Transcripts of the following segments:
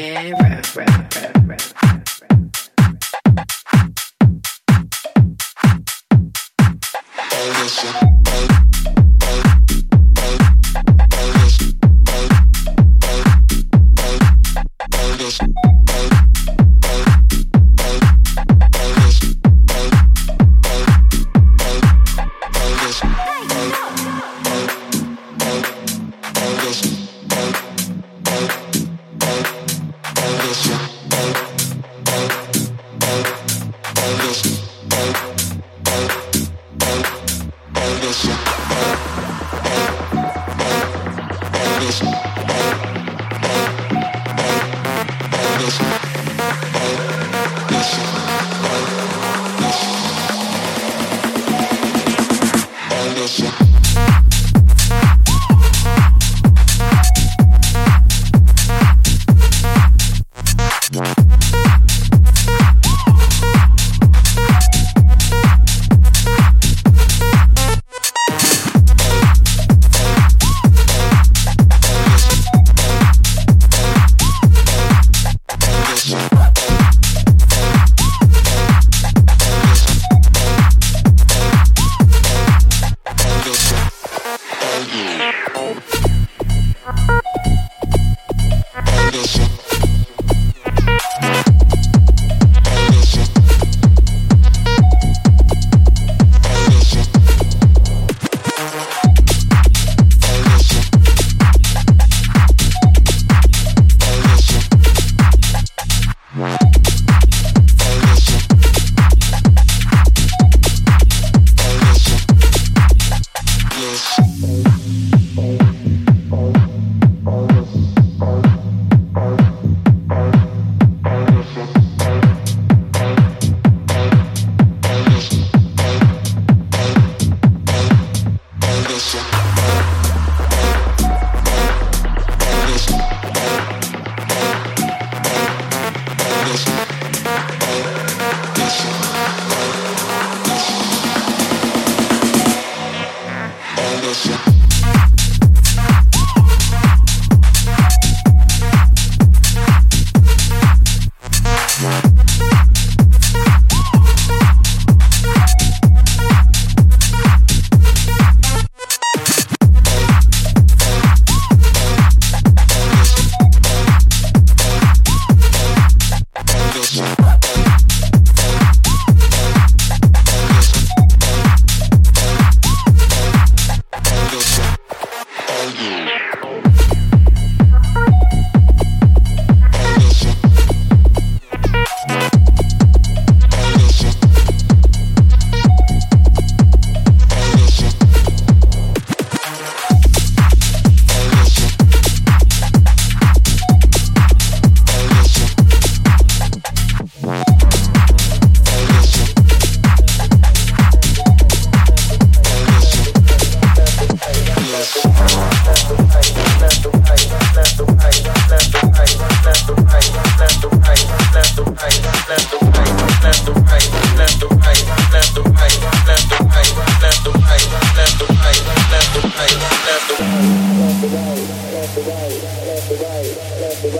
Yeah. Row, Row, Row. left to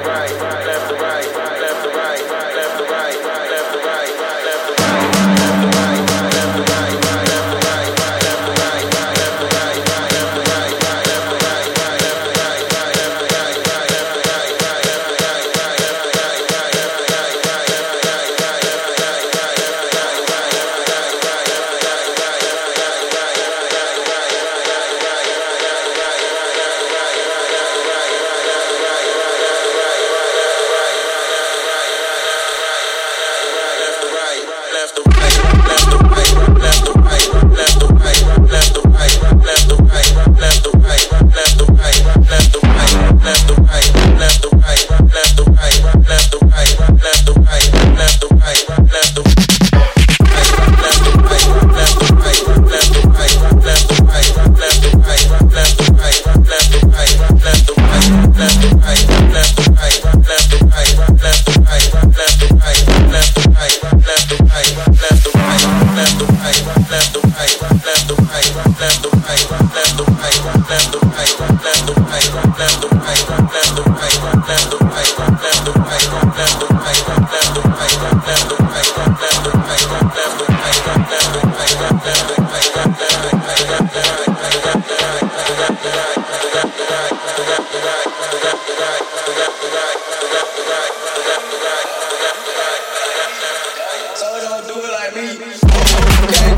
right Okay, will I be? Oh,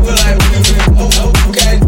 will I be? Oh, okay,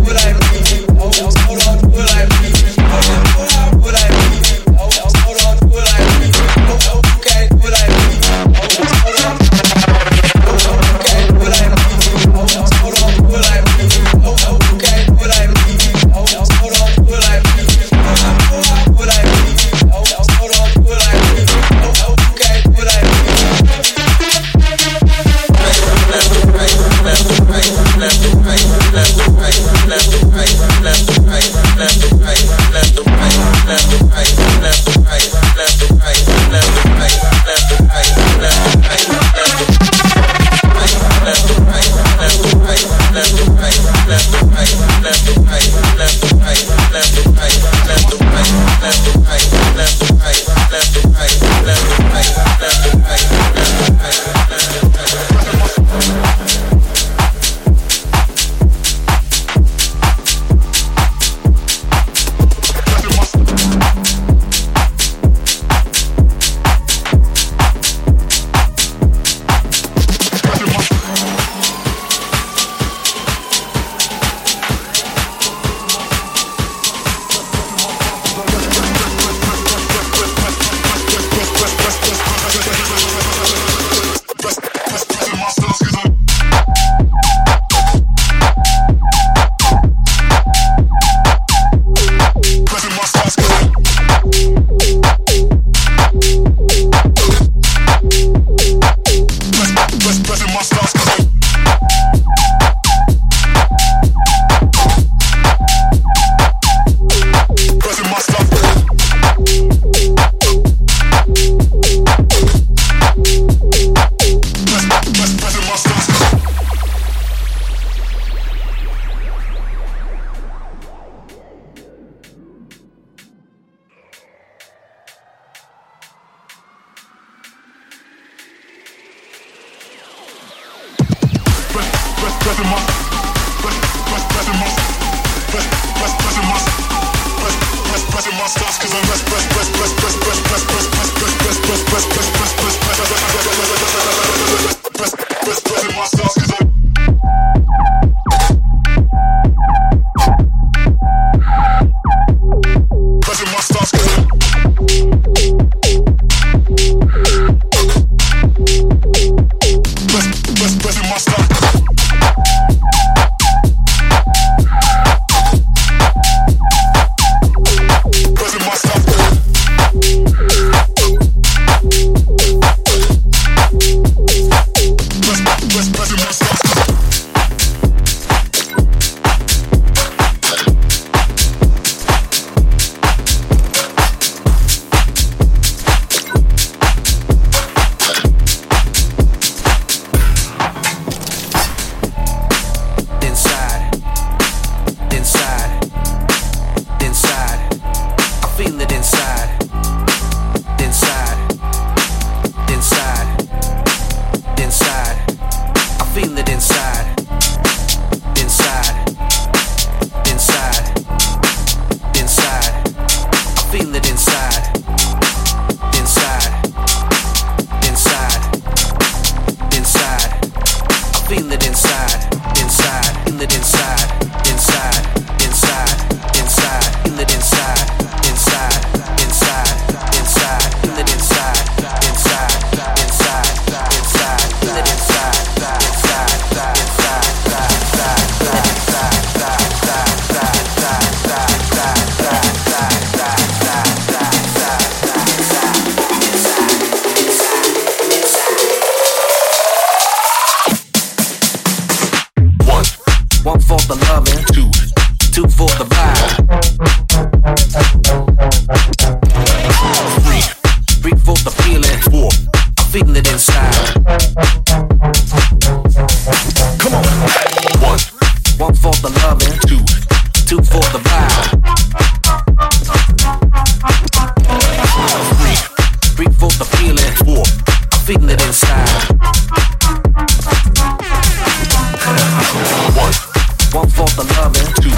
One for the loving, two,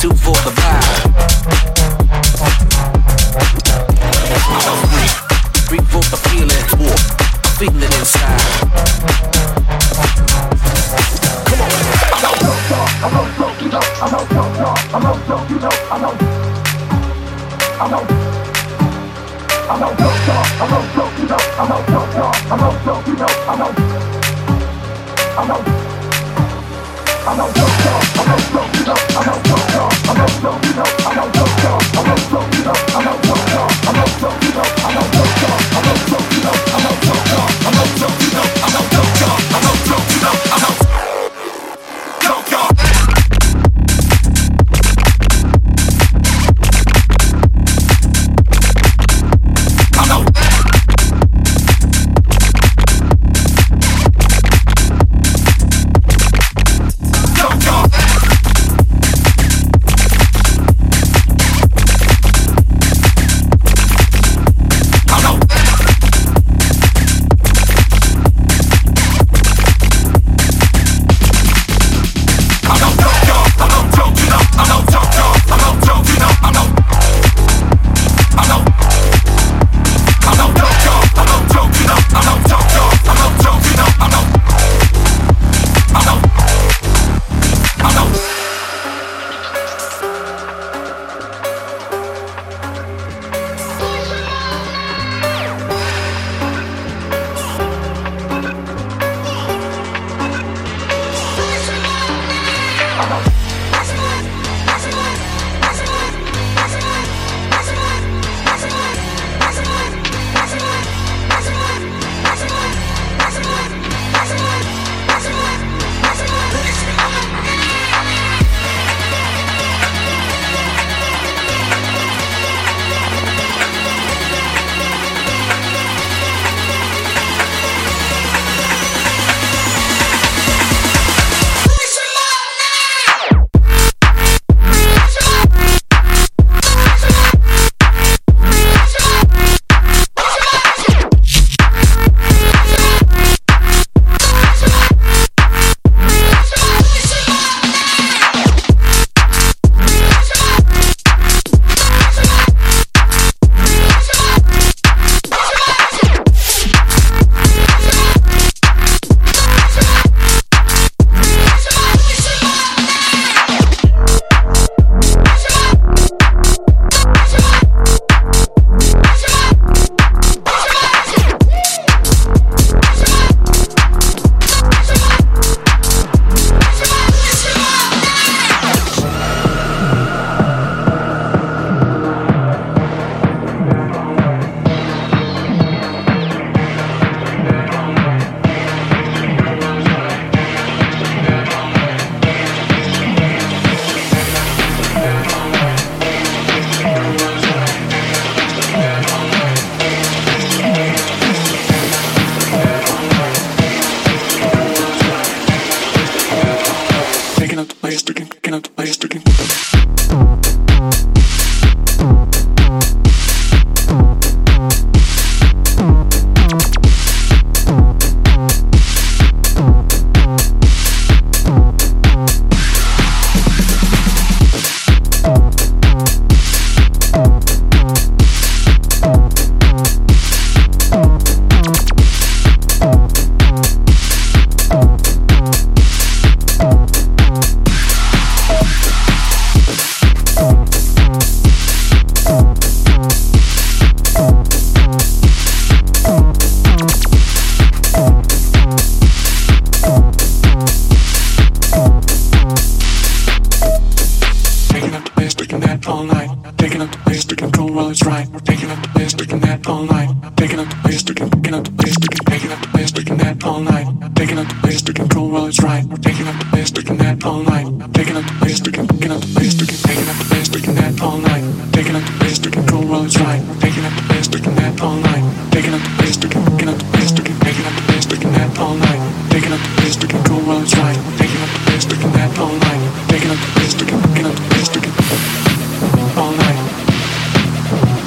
two for the vibe.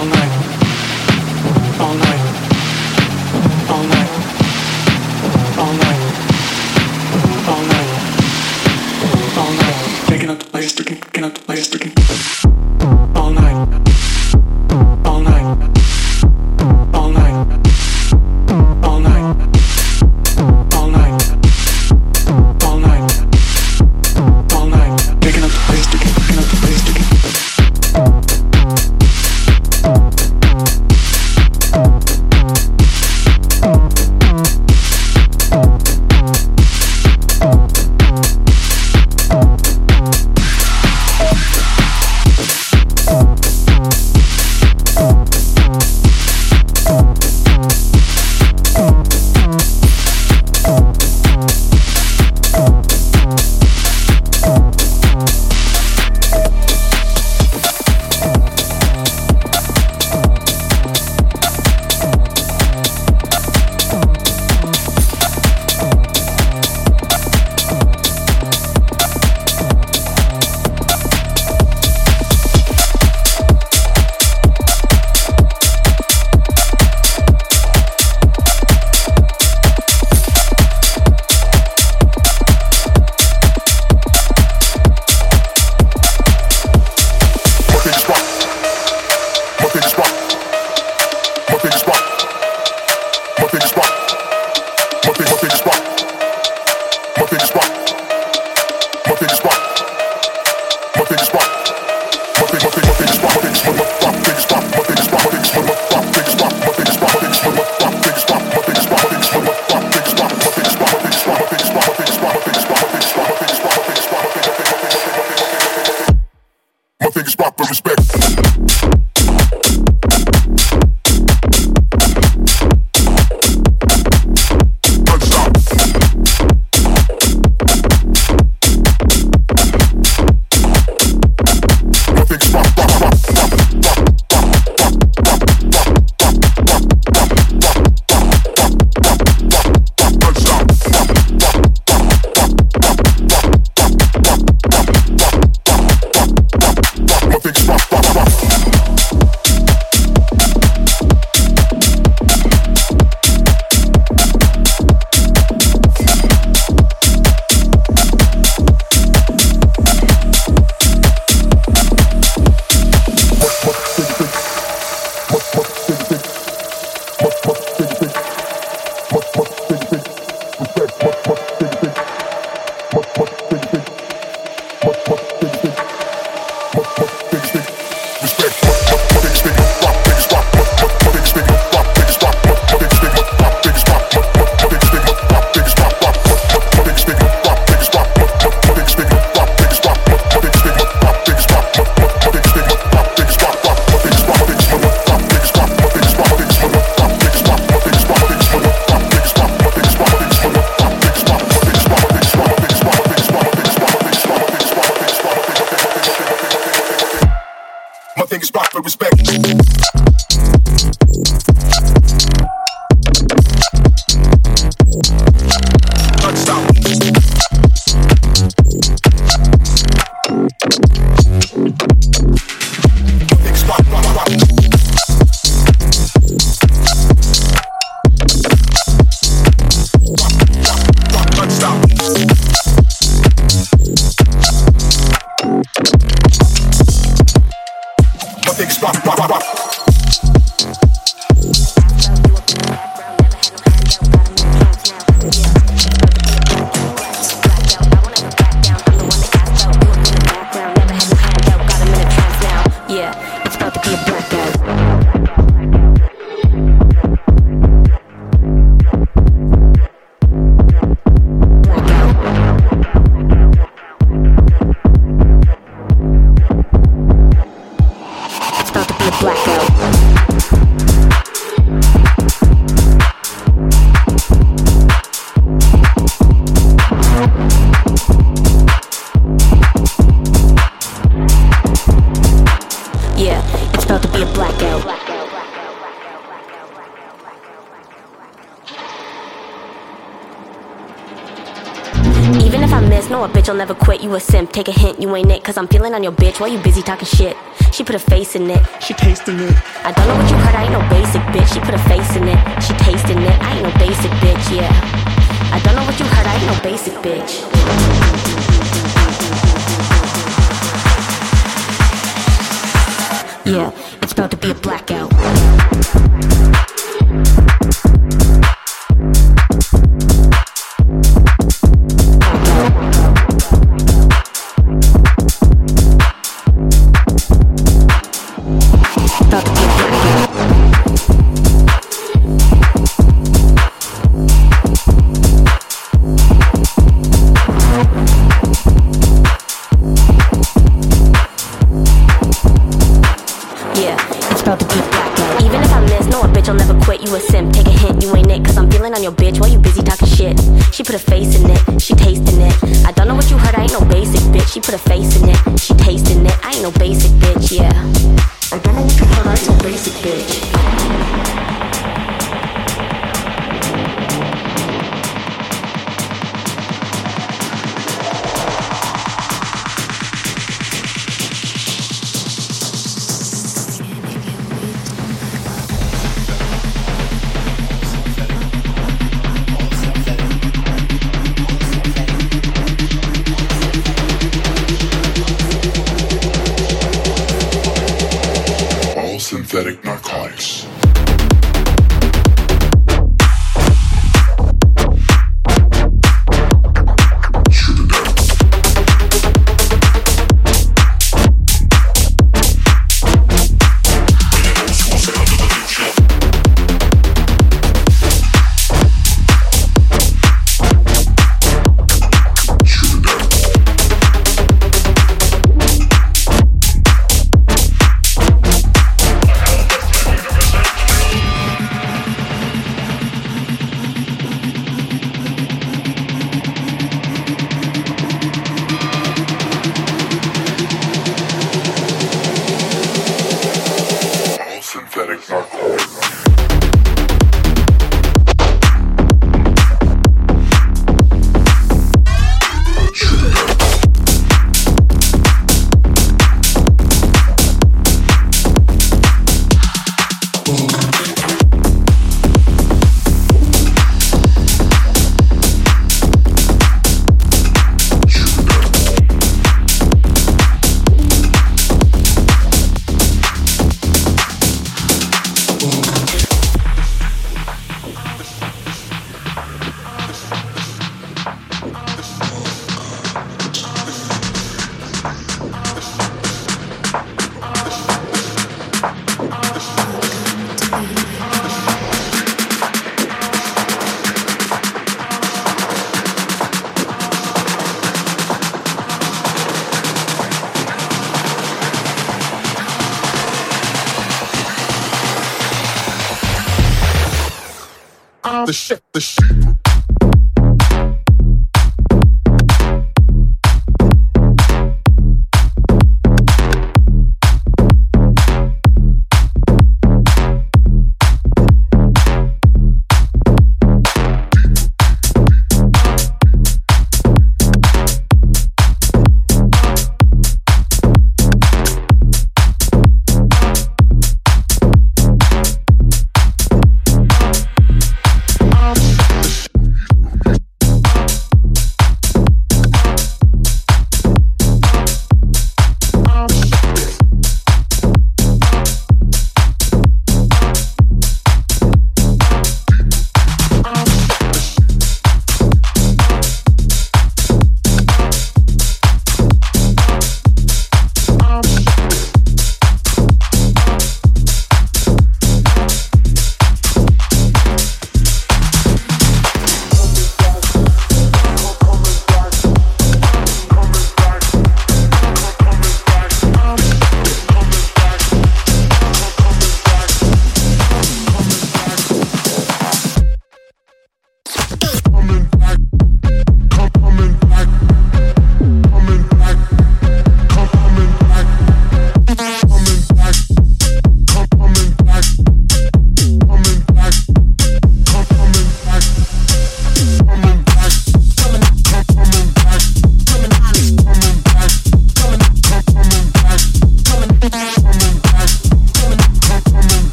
All night. Respect. Miss, no, a bitch will never quit. You a simp, take a hint, you ain't it. Cause I'm feeling on your bitch while you busy talking shit. She put a face in it. She tasting it. I don't know what you heard, I ain't no basic bitch. She put a face in it. She tasting it. I ain't no basic bitch, yeah. I don't know what you heard, I ain't no basic bitch. Yeah, it's about to be a blackout. You a simp, take a hint, you ain't it. Cause I'm feeling on your bitch while you busy talking shit. She put a face in it, she tasting it. I don't know what you heard, I ain't no basic bitch. She put a face in it, she tasting it. I ain't no basic bitch, yeah.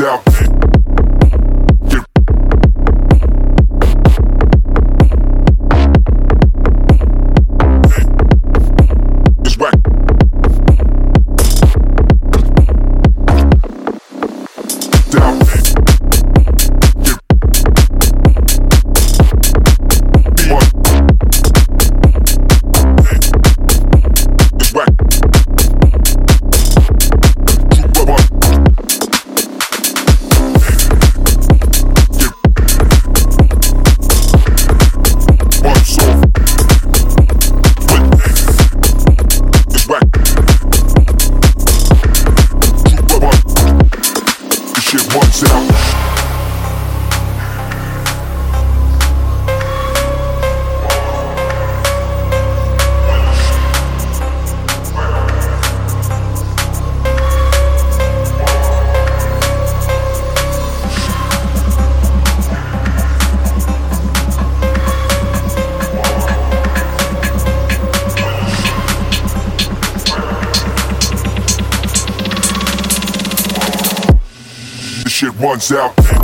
Out. Once out.